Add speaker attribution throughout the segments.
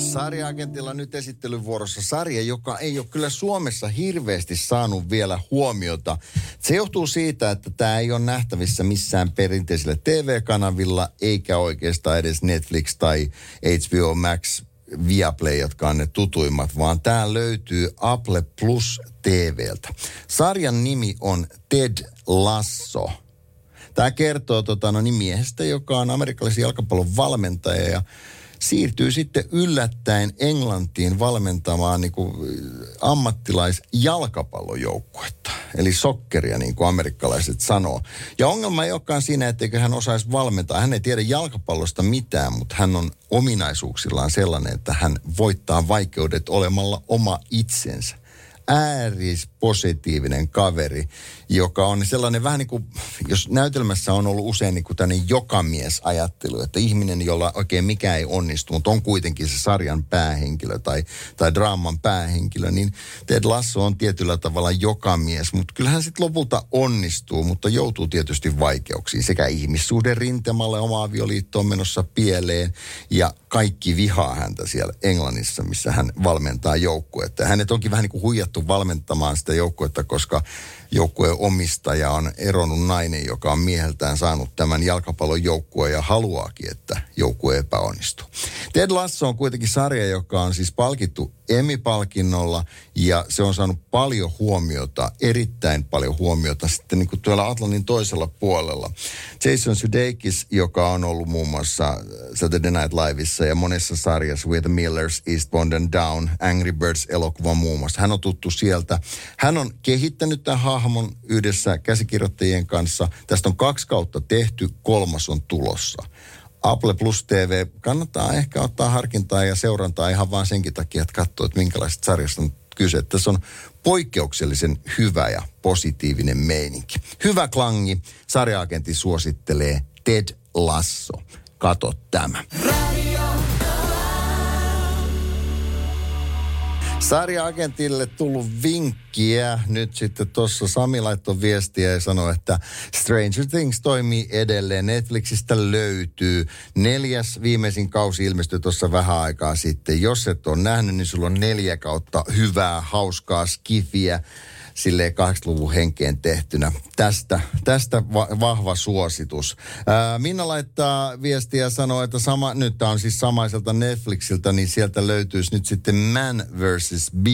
Speaker 1: Sarja-agentilla nyt esittelyvuorossa sarja, joka ei ole kyllä Suomessa hirveästi saanut vielä huomiota. Se johtuu siitä, että tämä ei ole nähtävissä missään perinteisellä TV-kanavilla, eikä oikeastaan edes Netflix tai HBO Max Viaplay, jotka on ne tutuimmat, vaan tämä löytyy Apple Plus TVltä. Sarjan nimi on Ted Lasso. Tämä kertoo tota, no, niin miehestä, joka on amerikkalaisen jalkapallon valmentaja ja siirtyy sitten yllättäen Englantiin valmentamaan niin kuin ammattilaisjalkapallojoukkuetta. Eli sokkeria, niin kuin amerikkalaiset sanoo. Ja ongelma ei olekaan siinä, etteikö hän osaisi valmentaa. Hän ei tiedä jalkapallosta mitään, mutta hän on ominaisuuksillaan sellainen, että hän voittaa vaikeudet olemalla oma itsensä äärispositiivinen kaveri, joka on sellainen vähän niin kuin, jos näytelmässä on ollut usein niin kuin tämmöinen jokamies-ajattelu, että ihminen, jolla oikein mikään ei onnistu, mutta on kuitenkin se sarjan päähenkilö tai, tai draaman päähenkilö, niin Ted Lasso on tietyllä tavalla jokamies, mutta kyllähän sitten lopulta onnistuu, mutta joutuu tietysti vaikeuksiin sekä ihmissuhden rintemalle, oma avioliitto on menossa pieleen ja kaikki vihaa häntä siellä Englannissa, missä hän valmentaa joukkuetta. Hänet onkin vähän niin kuin huijattu valmentamaan sitä joukkuetta, koska joukkueen omistaja on eronnut nainen, joka on mieheltään saanut tämän jalkapallon joukkueen ja haluaakin, että joukkue epäonnistuu. Ted Lasso on kuitenkin sarja, joka on siis palkittu Emmy-palkinnolla ja se on saanut paljon huomiota, erittäin paljon huomiota sitten niin kuin tuolla Atlantin toisella puolella. Jason Sudeikis, joka on ollut muun muassa Saturday Night Liveissa ja monessa sarjassa, With the Millers, Eastbound and Down, Angry Birds-elokuva muun muassa. Hän on tuttu sieltä. Hän on kehittänyt tämän hahmon yhdessä käsikirjoittajien kanssa. Tästä on kaksi kautta tehty, kolmas on tulossa. Apple Plus TV kannattaa ehkä ottaa harkintaa ja seurantaa ihan vaan senkin takia, että katsoo, että minkälaisesta sarjasta on kyse. Tässä on poikkeuksellisen hyvä ja positiivinen meininki. Hyvä klangi. Sarjaagentti suosittelee Ted Lasso. Kato tämä. Sarja-agentille tullut vinkkiä. Nyt sitten tuossa Sami laittoi viestiä ja sanoi, että Stranger Things toimii edelleen. Netflixistä löytyy. Neljäs viimeisin kausi ilmestyi tuossa vähän aikaa sitten. Jos et ole nähnyt, niin sulla on neljä kautta hyvää, hauskaa skifiä silleen 80-luvun henkeen tehtynä. Tästä, tästä va- vahva suositus. Ää, Minna laittaa viestiä ja sanoo, että sama, nyt tämä on siis samaiselta Netflixiltä, niin sieltä löytyisi nyt sitten Man vs. B.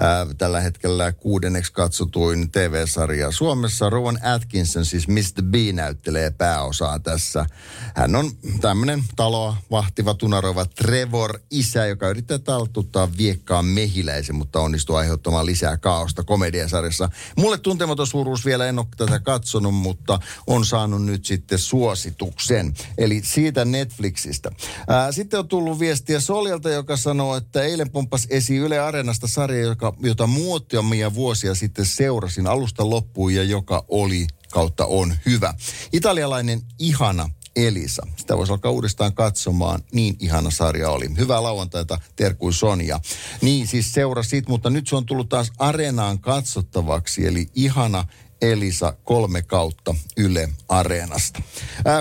Speaker 1: Ää, tällä hetkellä kuudenneksi katsotuin TV-sarja Suomessa. Rowan Atkinson, siis Mr. B, näyttelee pääosaa tässä. Hän on tämmöinen taloa vahtiva, tunaroiva Trevor isä, joka yrittää taltuttaa viekkaan mehiläisen, mutta onnistuu aiheuttamaan lisää kaaosta komedia komediasarjassa. Mulle tuntematon suuruus vielä en ole tätä katsonut, mutta on saanut nyt sitten suosituksen. Eli siitä Netflixistä. Ää, sitten on tullut viestiä Soljalta, joka sanoo, että eilen pomppas esiin Yle Areenasta sarja, joka, jota muutamia vuosia sitten seurasin alusta loppuun ja joka oli kautta on hyvä. Italialainen ihana Elisa. Sitä voisi alkaa uudestaan katsomaan. Niin ihana sarja oli. Hyvää lauantaita, terkui Sonja. Niin siis seurasit, mutta nyt se on tullut taas areenaan katsottavaksi. Eli ihana Elisa kolme kautta Yle Areenasta.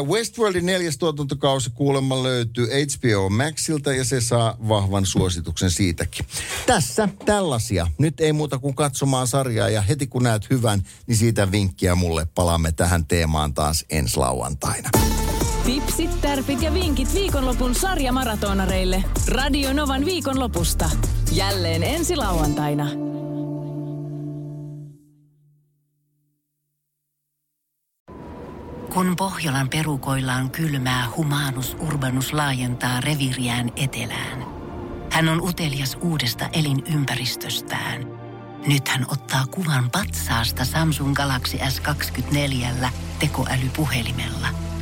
Speaker 1: Westworldin neljäs tuotantokausi kuulemma löytyy HBO Maxilta ja se saa vahvan suosituksen siitäkin. Tässä tällaisia. Nyt ei muuta kuin katsomaan sarjaa ja heti kun näet hyvän, niin siitä vinkkiä mulle. Palaamme tähän teemaan taas ensi lauantaina.
Speaker 2: Tipsit, tärpit ja vinkit viikonlopun sarjamaratonareille. Radio Novan viikonlopusta. Jälleen ensi lauantaina.
Speaker 3: Kun Pohjolan perukoillaan kylmää, humanus urbanus laajentaa reviriään etelään. Hän on utelias uudesta elinympäristöstään. Nyt hän ottaa kuvan patsaasta Samsung Galaxy S24 tekoälypuhelimella –